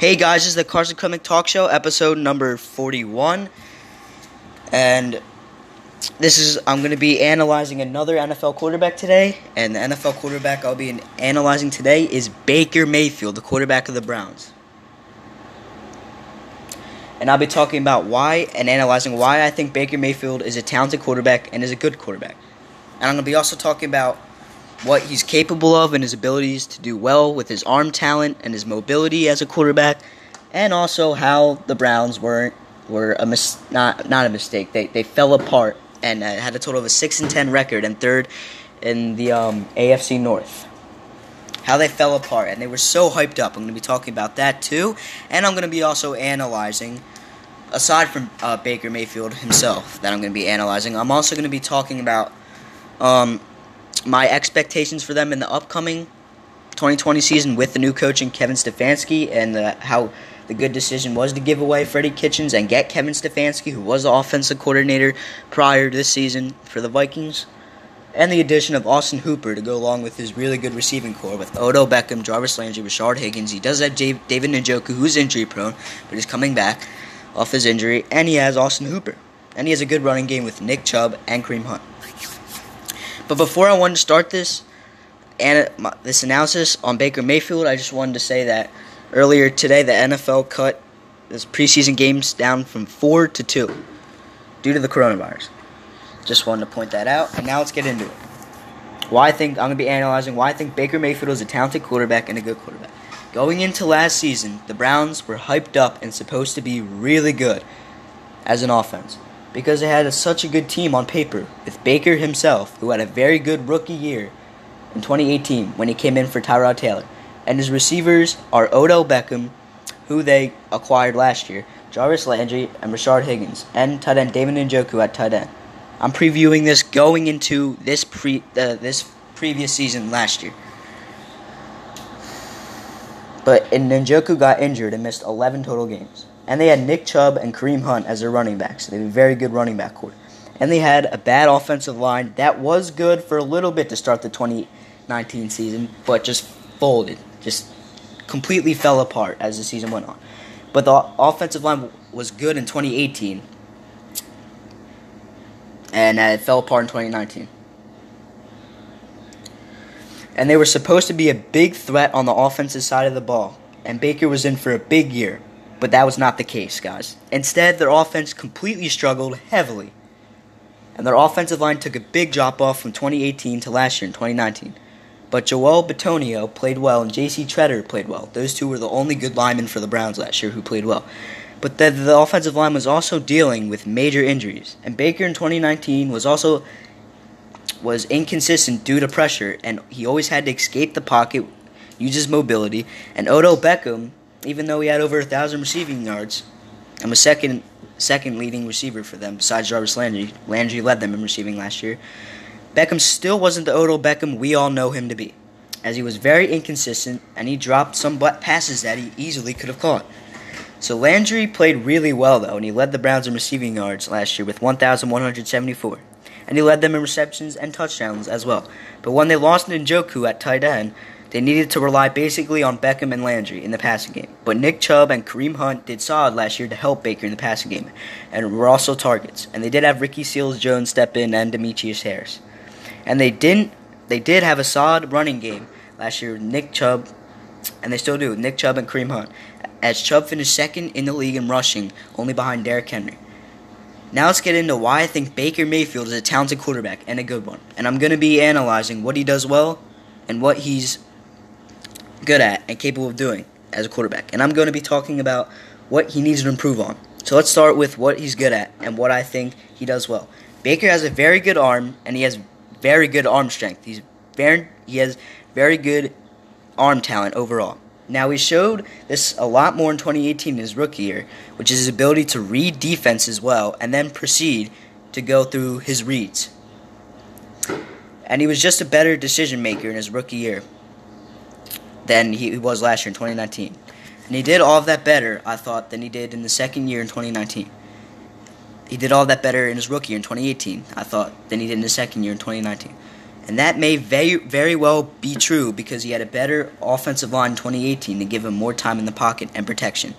Hey guys, this is the Carson Clemens Talk Show, episode number 41. And this is, I'm going to be analyzing another NFL quarterback today. And the NFL quarterback I'll be analyzing today is Baker Mayfield, the quarterback of the Browns. And I'll be talking about why and analyzing why I think Baker Mayfield is a talented quarterback and is a good quarterback. And I'm going to be also talking about what he's capable of and his abilities to do well with his arm talent and his mobility as a quarterback, and also how the Browns were were a mis- not not a mistake. They they fell apart and uh, had a total of a six and ten record and third in the um, AFC North. How they fell apart and they were so hyped up. I'm going to be talking about that too, and I'm going to be also analyzing. Aside from uh, Baker Mayfield himself, that I'm going to be analyzing, I'm also going to be talking about um, my expectations for them in the upcoming 2020 season with the new coach and Kevin Stefanski and the, how the good decision was to give away Freddie Kitchens and get Kevin Stefanski, who was the offensive coordinator prior to this season for the Vikings, and the addition of Austin Hooper to go along with his really good receiving corps with Odell Beckham, Jarvis Landry, Rashard Higgins. He does have David Njoku, who's injury prone, but he's coming back off his injury, and he has Austin Hooper. And he has a good running game with Nick Chubb and Kareem Hunt. But before I wanted to start this and this analysis on Baker Mayfield, I just wanted to say that earlier today the NFL cut this preseason games down from four to two due to the coronavirus. Just wanted to point that out, and now let's get into it. Why I think I'm to be analyzing why I think Baker Mayfield is a talented quarterback and a good quarterback. Going into last season, the Browns were hyped up and supposed to be really good as an offense because they had a, such a good team on paper with Baker himself, who had a very good rookie year in 2018 when he came in for Tyrod Taylor. And his receivers are Odell Beckham, who they acquired last year, Jarvis Landry, and Rashard Higgins, and tight end David Njoku at tight end. I'm previewing this going into this pre uh, this previous season last year. But Njoku got injured and missed 11 total games. And they had Nick Chubb and Kareem Hunt as their running backs. So they had a very good running back corps. And they had a bad offensive line that was good for a little bit to start the 2019 season, but just folded, just completely fell apart as the season went on. But the offensive line was good in 2018, and it fell apart in 2019. And they were supposed to be a big threat on the offensive side of the ball, and Baker was in for a big year. But that was not the case, guys. Instead, their offense completely struggled heavily. And their offensive line took a big drop off from 2018 to last year in 2019. But Joel Bitonio played well and J.C. Tretter played well. Those two were the only good linemen for the Browns last year who played well. But the, the offensive line was also dealing with major injuries. And Baker in 2019 was also was inconsistent due to pressure, and he always had to escape the pocket, use his mobility. And Odell Beckham even though he had over a thousand receiving yards and was second second leading receiver for them besides Jarvis Landry. Landry led them in receiving last year. Beckham still wasn't the Odell Beckham we all know him to be, as he was very inconsistent and he dropped some passes that he easily could have caught. So Landry played really well though, and he led the Browns in receiving yards last year with 1,174, and he led them in receptions and touchdowns as well. But when they lost Njoku at tight end, they needed to rely basically on Beckham and Landry in the passing game. But Nick Chubb and Kareem Hunt did solid last year to help Baker in the passing game, and were also targets. And they did have Ricky Seals Jones step in and Demetrius Harris. And they didn't they did have a solid running game last year with Nick Chubb, and they still do, Nick Chubb and Kareem Hunt. As Chubb finished second in the league in rushing, only behind Derrick Henry. Now let's get into why I think Baker Mayfield is a talented quarterback and a good one. And I'm going to be analyzing what he does well and what he's good at and capable of doing as a quarterback. And I'm going to be talking about what he needs to improve on. So let's start with what he's good at and what I think he does well. Baker has a very good arm and he has very good arm strength. He's very he has very good arm talent overall. Now he showed this a lot more in 2018 in his rookie year, which is his ability to read defense as well and then proceed to go through his reads. And he was just a better decision maker in his rookie year than he was last year in 2019. And he did all of that better, I thought, than he did in the second year in 2019. He did all that better in his rookie year in 2018, I thought, than he did in the second year in 2019. And that may very, very well be true because he had a better offensive line in 2018 to give him more time in the pocket and protection.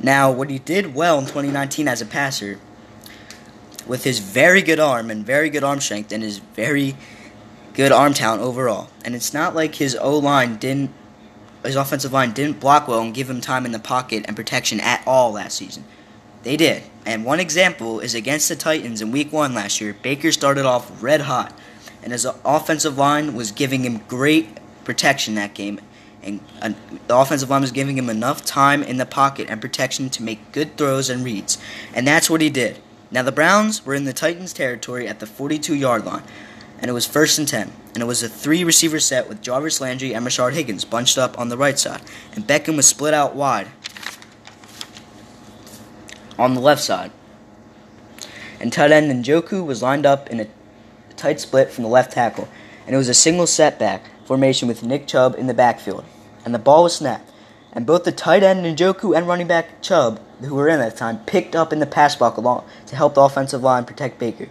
Now, what he did well in 2019 as a passer, with his very good arm and very good arm strength and his very good arm talent overall. And it's not like his O line didn't, his offensive line didn't block well and give him time in the pocket and protection at all last season. They did. And one example is against the Titans in week one last year. Baker started off red hot, and his offensive line was giving him great protection that game. And the offensive line was giving him enough time in the pocket and protection to make good throws and reads. And that's what he did. Now, the Browns were in the Titans' territory at the 42 yard line, and it was first and 10. And it was a three receiver set with Jarvis Landry and Rashard Higgins bunched up on the right side, and Beckham was split out wide on the left side. And tight end Njoku was lined up in a tight split from the left tackle, and it was a single setback formation with Nick Chubb in the backfield. And the ball was snapped, and both the tight end Njoku and running back Chubb, who were in at the time, picked up in the pass block along to help the offensive line protect Baker.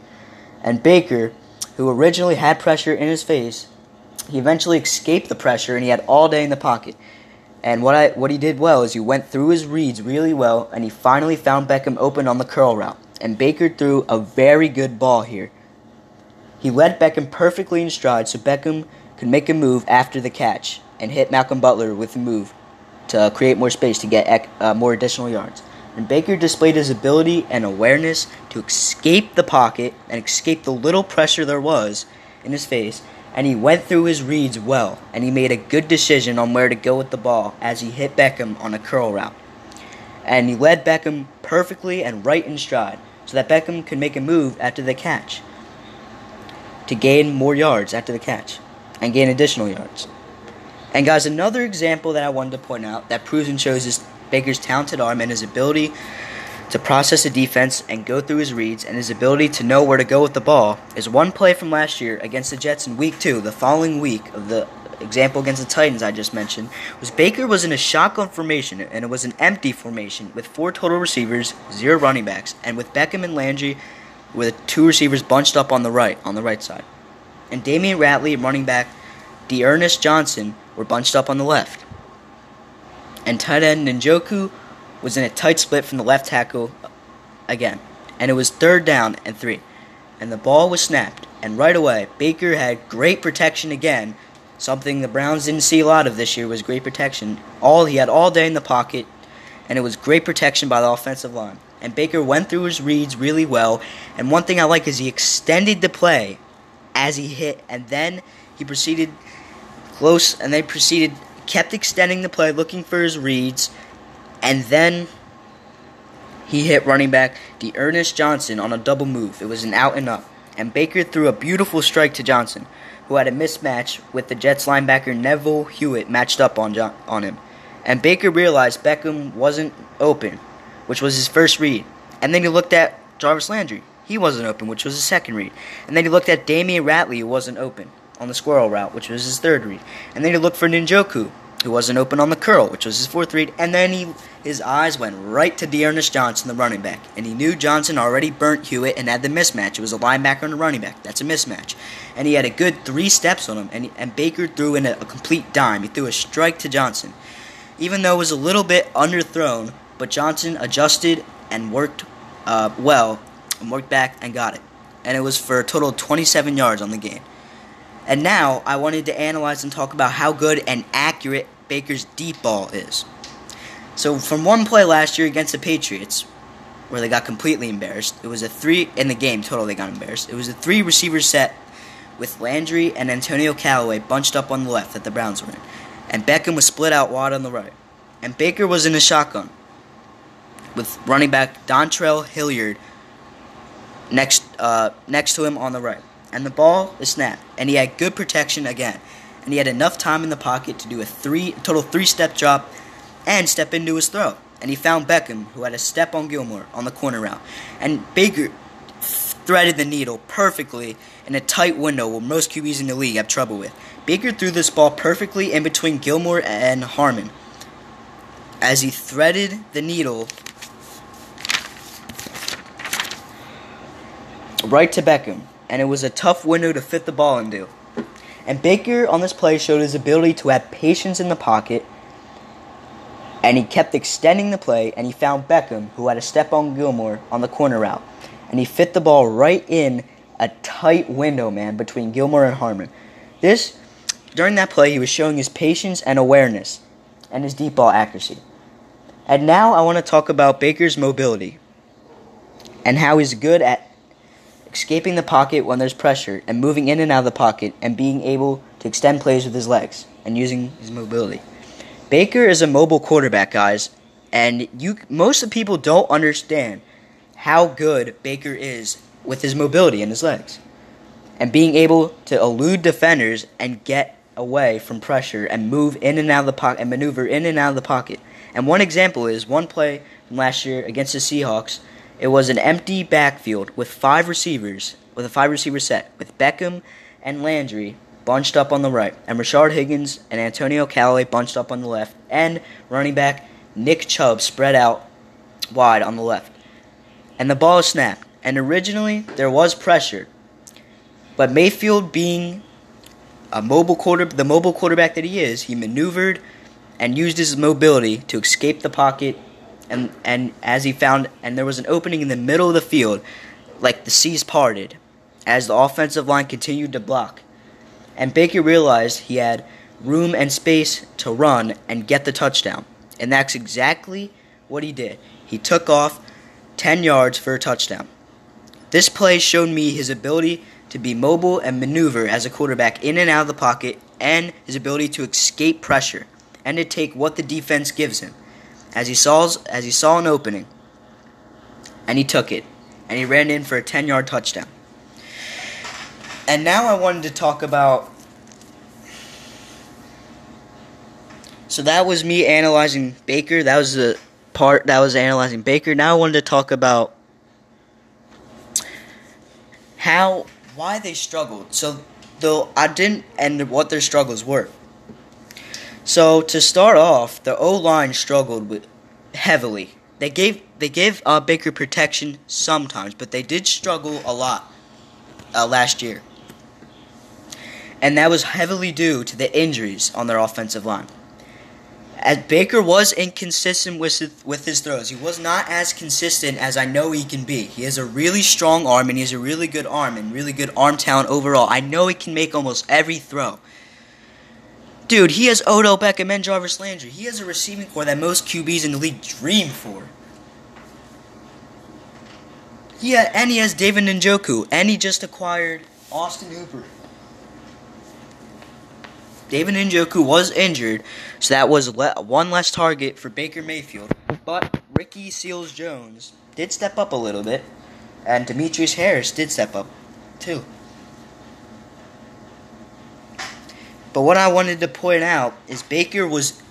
And Baker, who originally had pressure in his face, he eventually escaped the pressure and he had all day in the pocket. And what I what he did well is he went through his reads really well, and he finally found Beckham open on the curl route. And Baker threw a very good ball here. He led Beckham perfectly in stride, so Beckham could make a move after the catch and hit Malcolm Butler with a move to create more space to get uh, more additional yards. And Baker displayed his ability and awareness to escape the pocket and escape the little pressure there was in his face and he went through his reads well, and he made a good decision on where to go with the ball as he hit Beckham on a curl route. And he led Beckham perfectly and right in stride, so that Beckham could make a move after the catch to gain more yards after the catch and gain additional yards. And guys, another example that I wanted to point out that proves and shows his Baker's talented arm and his ability to process a defense and go through his reads and his ability to know where to go with the ball is one play from last year against the Jets in week two, the following week of the example against the Titans I just mentioned, was Baker was in a shotgun formation and it was an empty formation with four total receivers, zero running backs, and with Beckham and Landry with two receivers bunched up on the right, on the right side. And Damion Ratley, running back, D'Ernest Johnson were bunched up on the left. And tight end Njoku was in a tight split from the left tackle again, and it was third down and three. And the ball was snapped, and right away, Baker had great protection again. Something the Browns didn't see a lot of this year was great protection. All he had all day in the pocket, and it was great protection by the offensive line. And Baker went through his reads really well. And one thing I like is he extended the play as he hit, and then he proceeded close, and they proceeded kept extending the play, looking for his reads, and then he hit running back D'Ernest Johnson on a double move. It was an out and up. And Baker threw a beautiful strike to Johnson, who had a mismatch with the Jets linebacker Neville Hewitt matched up on, John- on him. And Baker realized Beckham wasn't open, which was his first read. And then he looked at Jarvis Landry. He wasn't open, which was his second read. And then he looked at Damion Ratley, who wasn't open on the squirrel route, which was his third read. And then he looked for Njoku, who wasn't open on the curl, which was his fourth read. And then he his eyes went right to D'Ernest Johnson, the running back, and he knew Johnson already burnt Hewitt and had the mismatch. It was a linebacker and a running back. That's a mismatch. And he had a good three steps on him, and, and Baker threw in a, a complete dime. He threw a strike to Johnson. Even though it was a little bit underthrown, but Johnson adjusted and worked uh, well, and worked back and got it. And it was for a total of 27 yards on the game. And now I wanted to analyze and talk about how good and accurate Baker's deep ball is. So from one play last year against the Patriots, where they got completely embarrassed, it was a three in the game total. They got embarrassed. It was a three receiver set with Landry and Antonio Callaway bunched up on the left that the Browns were in, and Beckham was split out wide on the right, and Baker was in a shotgun with running back Dontrell Hilliard next uh, next to him on the right, and the ball is snapped, and he had good protection again, and he had enough time in the pocket to do a three total three step drop and step into his throw. And he found Beckham, who had a step on Gilmore on the corner route. And Baker threaded the needle perfectly in a tight window where most QBs in the league have trouble with. Baker threw this ball perfectly in between Gilmore and Harmon. As he threaded the needle right to Beckham, and it was a tough window to fit the ball into. And Baker on this play showed his ability to have patience in the pocket. And he kept extending the play, and he found Beckham, who had a step on Gilmore on the corner route. And he fit the ball right in a tight window, man, between Gilmore and Harmon. This, during that play, he was showing his patience and awareness and his deep ball accuracy. And now I want to talk about Baker's mobility and how he's good at escaping the pocket when there's pressure and moving in and out of the pocket and being able to extend plays with his legs and using his mobility. Baker is a mobile quarterback, guys, and you most of the people don't understand how good Baker is with his mobility and his legs and being able to elude defenders and get away from pressure and move in and out of the pocket and maneuver in and out of the pocket. And one example is one play from last year against the Seahawks. It was an empty backfield with five receivers, with a five receiver set, with Beckham and Landry bunched up on the right, and Rashard Higgins and Antonio Callaway bunched up on the left, and running back Nick Chubb spread out wide on the left. And the ball is snapped. And originally there was pressure, but Mayfield being a mobile quarter, the mobile quarterback that he is, he maneuvered and used his mobility to escape the pocket and and as he found and there was an opening in the middle of the field like the seas parted as the offensive line continued to block. And Baker realized he had room and space to run and get the touchdown. And that's exactly what he did. He took off 10 yards for a touchdown. This play showed me his ability to be mobile and maneuver as a quarterback in and out of the pocket and his ability to escape pressure and to take what the defense gives him. As he saw as he saw an opening, and he took it, and he ran in for a 10-yard touchdown. And now I wanted to talk about So that was me analyzing Baker. That was the part that was analyzing Baker. Now I wanted to talk about how why they struggled. So though I didn't and what their struggles were. So to start off, the O line struggled with heavily. They gave they gave uh, Baker protection sometimes, but they did struggle a lot uh, last year, and that was heavily due to the injuries on their offensive line. As Baker was inconsistent with his, with his throws, he was not as consistent as I know he can be. He has a really strong arm, and he has a really good arm and really good arm talent overall. I know he can make almost every throw. Dude, he has Odell Beckham and Jarvis Landry. He has a receiving corps that most QBs in the league dream for. Yeah, and he has David Njoku, and he just acquired Austin Hooper. David Njoku was injured, so that was le- one less target for Baker Mayfield. But Ricky Seals Jones did step up a little bit, and Demetrius Harris did step up too. But what I wanted to point out is Baker was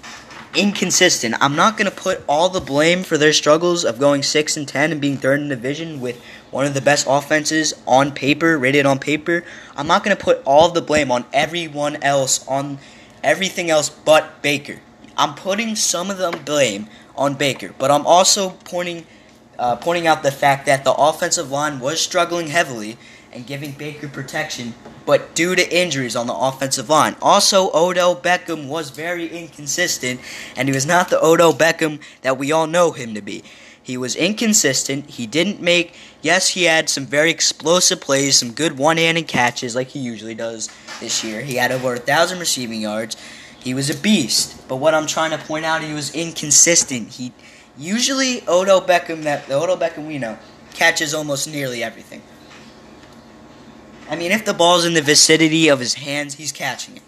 inconsistent. I'm not going to put all the blame for their struggles of going 6 and 10 and being third in the division with one of the best offenses on paper, rated on paper. I'm not going to put all the blame on everyone else on everything else but Baker. I'm putting some of the blame on Baker, but I'm also pointing uh, pointing out the fact that the offensive line was struggling heavily and giving Baker protection, but due to injuries on the offensive line. Also, Odell Beckham was very inconsistent, and he was not the Odell Beckham that we all know him to be. He was inconsistent. He didn't make, yes, he had some very explosive plays, some good one handed catches like he usually does this year. He had over a thousand receiving yards. He was a beast. But what I'm trying to point out, he was inconsistent. He usually Odell Beckham that the Odell Beckham we know catches almost nearly everything. I mean, if the ball's in the vicinity of his hands, he's catching it.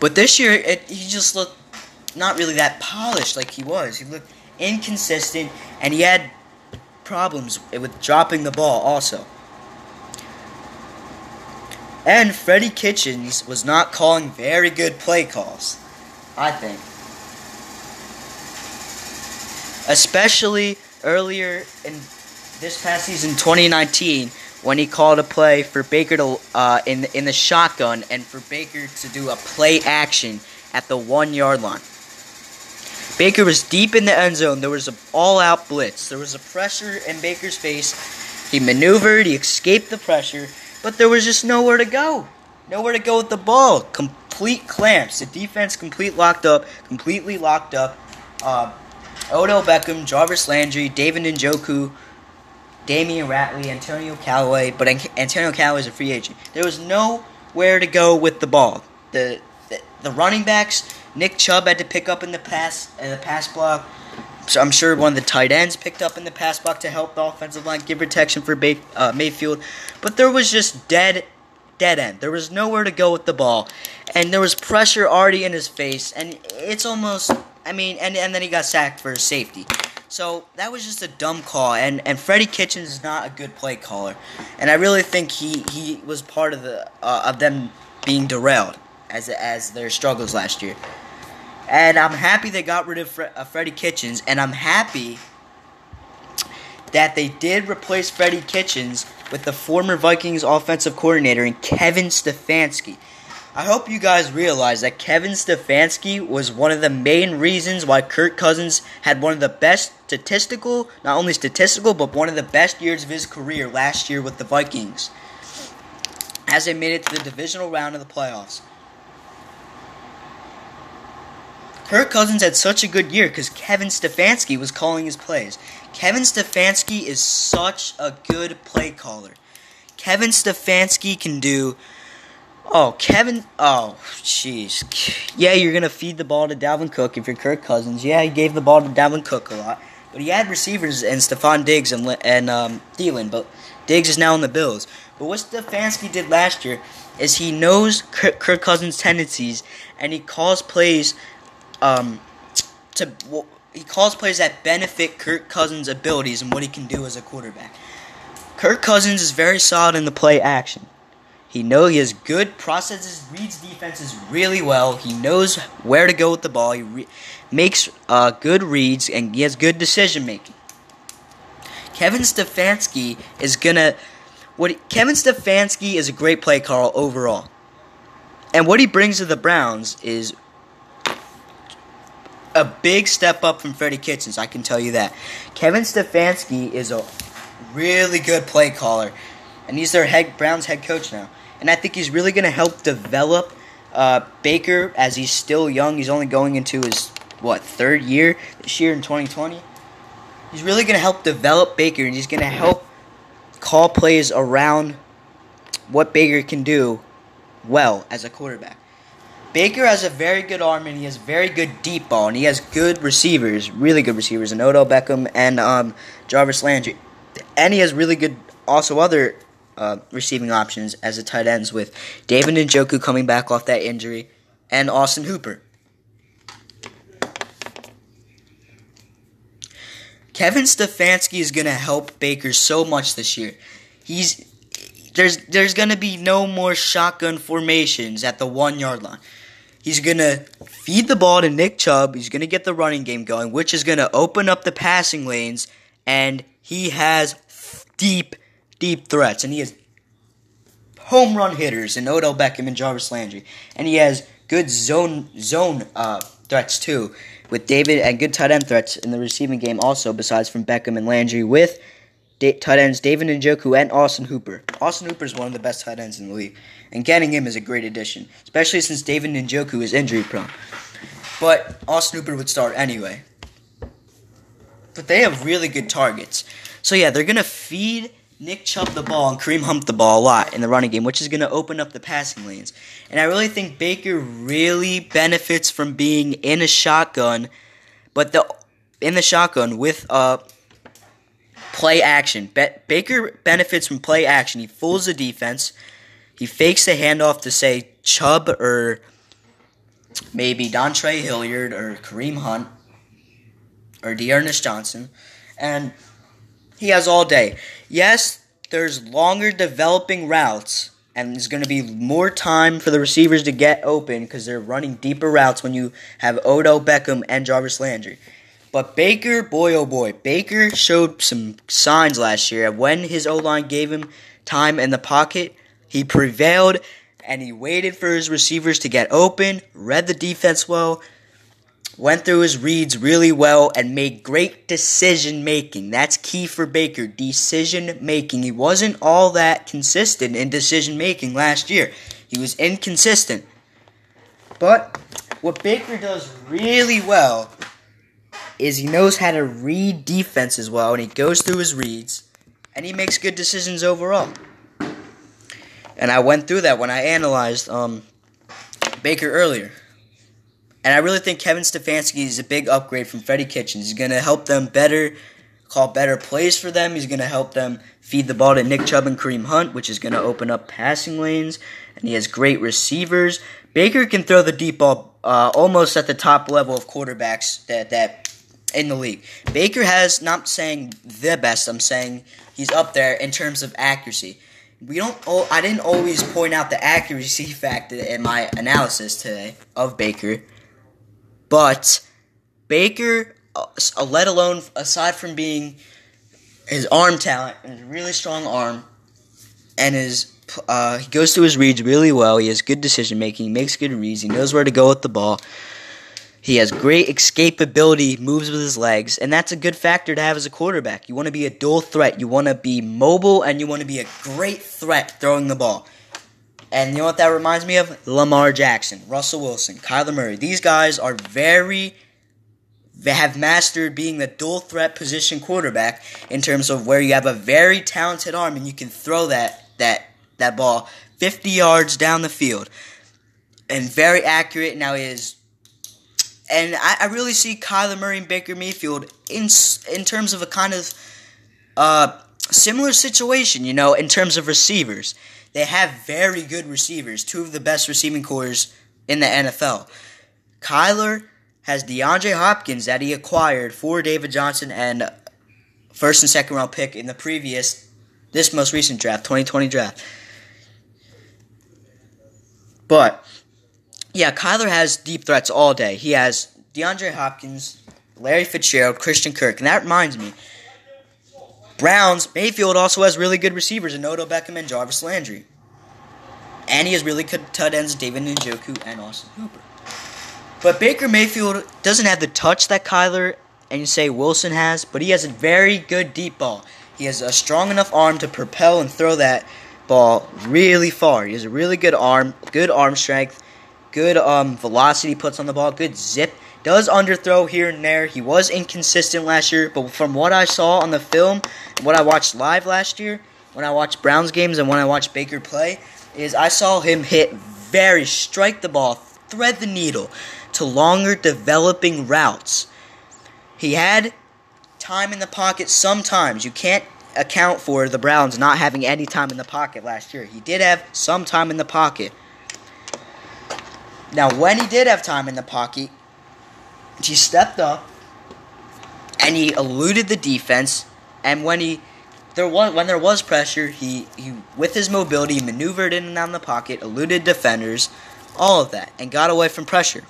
But this year, it, he just looked not really that polished like he was. He looked inconsistent, and he had problems with dropping the ball also. And Freddie Kitchens was not calling very good play calls, I think. Especially earlier in this past season, 2019, when he called a play for Baker to uh, in in the shotgun and for Baker to do a play action at the one yard line. Baker was deep in the end zone. There was an all-out blitz. There was a pressure in Baker's face. He maneuvered. He escaped the pressure, but there was just nowhere to go. nowhere to go with the ball. Complete clamps. The defense complete locked up, completely locked up. Uh, Odell Beckham, Jarvis Landry, David Njoku, Damion Ratley, Antonio Callaway, but Antonio Callaway is a free agent. There was nowhere to go with the ball. The, the the running backs, Nick Chubb had to pick up in the pass in the pass block. So I'm sure one of the tight ends picked up in the pass block to help the offensive line give protection for Bay, uh, Mayfield, but there was just dead, dead end. There was nowhere to go with the ball, and there was pressure already in his face, and it's almost. I mean, and and then he got sacked for safety. So that was just a dumb call, and and Freddie Kitchens is not a good play caller, and I really think he he was part of the uh, of them being derailed as as their struggles last year. And I'm happy they got rid of Fre- uh, Freddie Kitchens, and I'm happy that they did replace Freddie Kitchens with the former Vikings offensive coordinator and Kevin Stefanski. I hope you guys realize that Kevin Stefanski was one of the main reasons why Kirk Cousins had one of the best statistical, not only statistical, but one of the best years of his career last year with the Vikings, as they made it to the divisional round of the playoffs. Kirk Cousins had such a good year because Kevin Stefanski was calling his plays. Kevin Stefanski is such a good play caller. Kevin Stefanski can do. Oh, Kevin. Oh, jeez. Yeah, you're going to feed the ball to Dalvin Cook if you're Kirk Cousins. Yeah, he gave the ball to Dalvin Cook a lot. But he had receivers and Stefon Diggs and, and um, Thielen. But Diggs is now in the Bills. But what Stefanski did last year is he knows Kirk, Kirk Cousins' tendencies and he calls plays um, to well, he calls plays that benefit Kirk Cousins' abilities and what he can do as a quarterback. Kirk Cousins is very solid in the play action. He knows he has good processes, reads defenses really well. He knows where to go with the ball. He re- makes uh, good reads and he has good decision making. Kevin Stefanski is gonna. What Kevin Stefanski is a great play call overall, and what he brings to the Browns is a big step up from Freddie Kitchens, I can tell you that. Kevin Stefanski is a really good play caller, and he's their head Browns head coach now. And I think he's really going to help develop uh, Baker as he's still young. He's only going into his what third year this year in 2020. He's really going to help develop Baker, and he's going to help call plays around what Baker can do well as a quarterback. Baker has a very good arm and he has very good deep ball and he has good receivers, really good receivers, and Odell Beckham and um, Jarvis Landry, and he has really good also other uh, receiving options as a tight ends with David Njoku coming back off that injury and Austin Hooper. Kevin Stefanski is going to help Baker so much this year. He's there's there's going to be no more shotgun formations at the 1 yard line. He's going to feed the ball to Nick Chubb. He's going to get the running game going, which is going to open up the passing lanes. And he has deep, deep threats. And he has home run hitters in Odell Beckham and Jarvis Landry. And he has good zone zone uh, threats too, with David and good tight end threats in the receiving game also, besides from Beckham and Landry with tight ends David Njoku and Austin Hooper. Austin Hooper is one of the best tight ends in the league, and getting him is a great addition, especially since David Njoku is injury prone. But Austin Hooper would start anyway. But they have really good targets. So yeah, they're gonna feed Nick Chubb the ball and Kareem Hunt the ball a lot in the running game, which is gonna open up the passing lanes. And I really think Baker really benefits from being in a shotgun, but the in the shotgun with uh play action. Be- Baker benefits from play action. He fools the defense. He fakes the handoff to say Chubb or maybe Dontre Hilliard or Kareem Hunt or D'Ernest Johnson, and he has all day. Yes, there's longer developing routes, and there's going to be more time for the receivers to get open because they're running deeper routes when you have Odell Beckham and Jarvis Landry. But Baker, boy oh boy, Baker showed some signs last year. When his O line gave him time in the pocket, he prevailed and he waited for his receivers to get open, read the defense well, went through his reads really well, and made great decision making. That's key for Baker decision making. He wasn't all that consistent in decision making last year. He was inconsistent. But what Baker does really well is he knows how to read defense as well, and he goes through his reads, and he makes good decisions overall. And I went through that when I analyzed um, Baker earlier. And I really think Kevin Stefanski is a big upgrade from Freddie Kitchens. He's going to help them better, call better plays for them. He's going to help them feed the ball to Nick Chubb and Kareem Hunt, which is going to open up passing lanes. And he has great receivers. Baker can throw the deep ball uh, almost at the top level of quarterbacks that, that in the league. Baker has not saying the best. I'm saying he's up there in terms of accuracy. We don't. I didn't always point out the accuracy factor in my analysis today of Baker, but Baker, uh, let alone aside from being his arm talent his really strong arm, and his uh, he goes through his reads really well. He has good decision making. He makes good reads. He knows where to go with the ball. He has great escapability, moves with his legs, and that's a good factor to have as a quarterback. You want to be a dual threat. You want to be mobile, and you want to be a great threat throwing the ball. And you know what that reminds me of? Lamar Jackson, Russell Wilson, Kyler Murray. These guys are very they have mastered being the dual threat position quarterback in terms of where you have a very talented arm and you can throw that that that ball 50 yards down the field and very accurate. Now is and I, I, really see Kyler Murray and Baker Mayfield in in terms of a kind of uh, similar situation. You know, in terms of receivers, they have very good receivers, two of the best receiving cores in the NFL. Kyler has DeAndre Hopkins that he acquired for David Johnson and first and second round pick in the previous, this most recent draft, 2020 draft. But yeah, Kyler has deep threats all day. He has DeAndre Hopkins, Larry Fitzgerald, Christian Kirk, and that reminds me, Browns Mayfield also has really good receivers in Odell Beckham and Jarvis Landry, and he has really good tight ends David Njoku and Austin Hooper. But Baker Mayfield doesn't have the touch that Kyler and say Wilson has, but he has a very good deep ball. He has a strong enough arm to propel and throw that ball really far. He has a really good arm, good arm strength, good um, velocity puts on the ball, good zip. Does underthrow here and there. He was inconsistent last year, but from what I saw on the film, what I watched live last year, when I watched Browns games and when I watched Baker play, is I saw him hit very strike the ball, thread the needle to longer developing routes. He had time in the pocket sometimes. You can't account for the Browns not having any time in the pocket last year. He did have some time in the pocket. Now, when he did have time in the pocket, he stepped up and he eluded the defense. And when he there was when there was pressure, he, he with his mobility maneuvered in and out of the pocket, eluded defenders, all of that, and got away from pressure.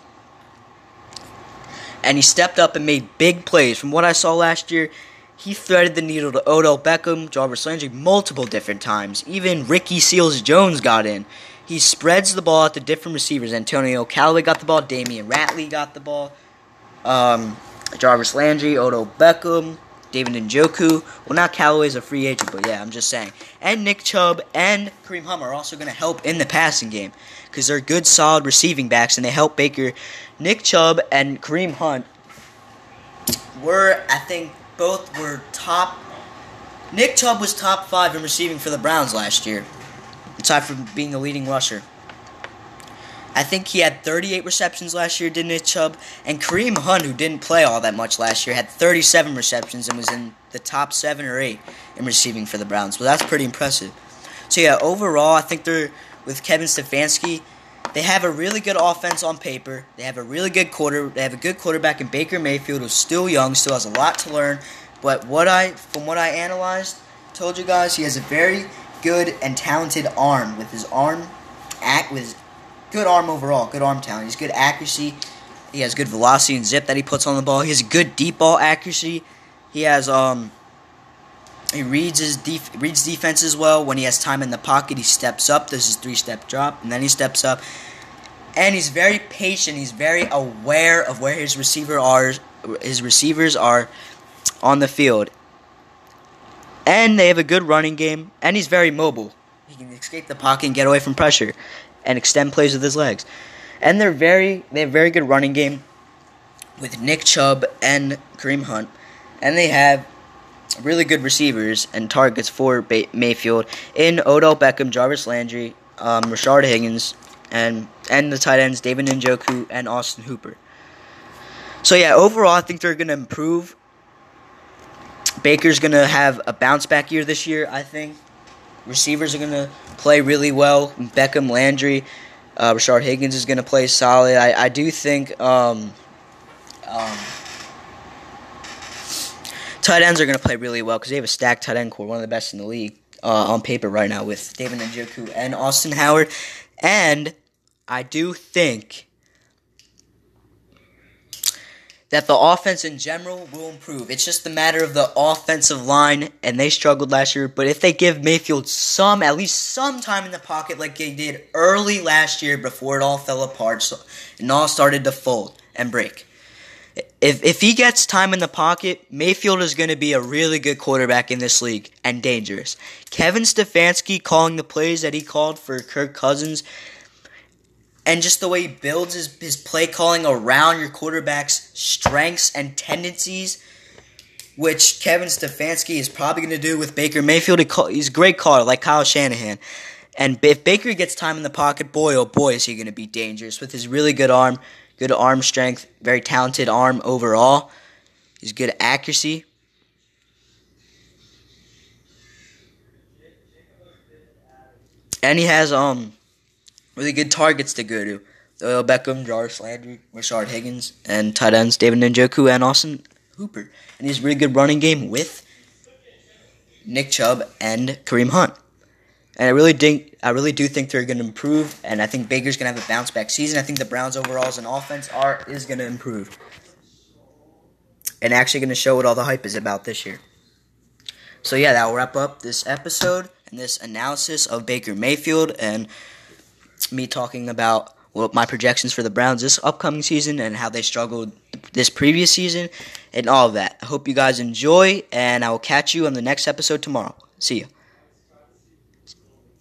And he stepped up and made big plays. From what I saw last year, he threaded the needle to Odell Beckham, Jarvis Landry multiple different times. Even Ricky Seals Jones got in. He spreads the ball out to different receivers. Antonio Callaway got the ball. Damion Ratley got the ball. Um, Jarvis Landry, Odell Beckham, David Njoku. Well, now Callaway's a free agent, but yeah, I'm just saying. And Nick Chubb and Kareem Hunt are also going to help in the passing game because they're good, solid receiving backs, and they help Baker. Nick Chubb and Kareem Hunt were, I think, both were top. Nick Chubb was top five in receiving for the Browns last year aside from being the leading rusher. I think he had 38 receptions last year, didn't it, Chubb? And Kareem Hunt, who didn't play all that much last year, had 37 receptions and was in the top seven or eight in receiving for the Browns. Well, that's pretty impressive. So yeah, overall, I think they're with Kevin Stefanski. They have a really good offense on paper. They have a really good quarter. They have a good quarterback in Baker Mayfield, who's still young, still has a lot to learn. But what I, from what I analyzed, told you guys, he has a very good and talented arm with his arm act with good arm overall, good arm talent. He's good accuracy. He has good velocity and zip that he puts on the ball. He has good deep ball accuracy. He has um he reads his def- reads defense as well. When he has time in the pocket, he steps up. Does his three step drop, and then he steps up. And he's very patient. He's very aware of where his receiver are. His receivers are on the field, and they have a good running game, and he's very mobile. He can escape the pocket and get away from pressure. And extend plays with his legs. And they're very they have very good running game with Nick Chubb and Kareem Hunt, and they have really good receivers and targets for ba- Mayfield in Odell Beckham, Jarvis Landry, um, Rashard Higgins, and and the tight ends David Njoku and Austin Hooper. So yeah, overall I think they're gonna improve. Baker's gonna have a bounce back year this year. I think receivers are gonna play really well. Beckham, Landry, uh, Rashard Higgins is gonna play solid. I, I do think. Um, um, tight ends are going to play really well because they have a stacked tight end corps, one of the best in the league uh, on paper right now with David Njoku and Austin Howard. And I do think that the offense in general will improve. It's just a matter of the offensive line, and they struggled last year. But if they give Mayfield some, at least some time in the pocket, like they did early last year before it all fell apart, so, and all started to fold and break if if he gets time in the pocket, Mayfield is going to be a really good quarterback in this league and dangerous. Kevin Stefanski calling the plays that he called for Kirk Cousins and just the way he builds his, his play calling around your quarterback's strengths and tendencies, which Kevin Stefanski is probably going to do with Baker Mayfield. He's a great caller, like Kyle Shanahan. And if Baker gets time in the pocket, boy, oh boy, is he going to be dangerous with his really good arm good arm strength, very talented arm overall. He's good accuracy. And he has um really good targets to go to. Odell Beckham, Jarvis Landry, Rashard Higgins, and tight ends David Njoku and Austin Hooper. And he's a really good running game with Nick Chubb and Kareem Hunt. And I really think I really do think they're going to improve, and I think Baker's going to have a bounce back season. I think the Browns overall as an offense are is going to improve, and actually going to show what all the hype is about this year. So yeah, that will wrap up this episode and this analysis of Baker Mayfield and me talking about what my projections for the Browns this upcoming season and how they struggled this previous season and all of that. I hope you guys enjoy, and I will catch you on the next episode tomorrow. See you.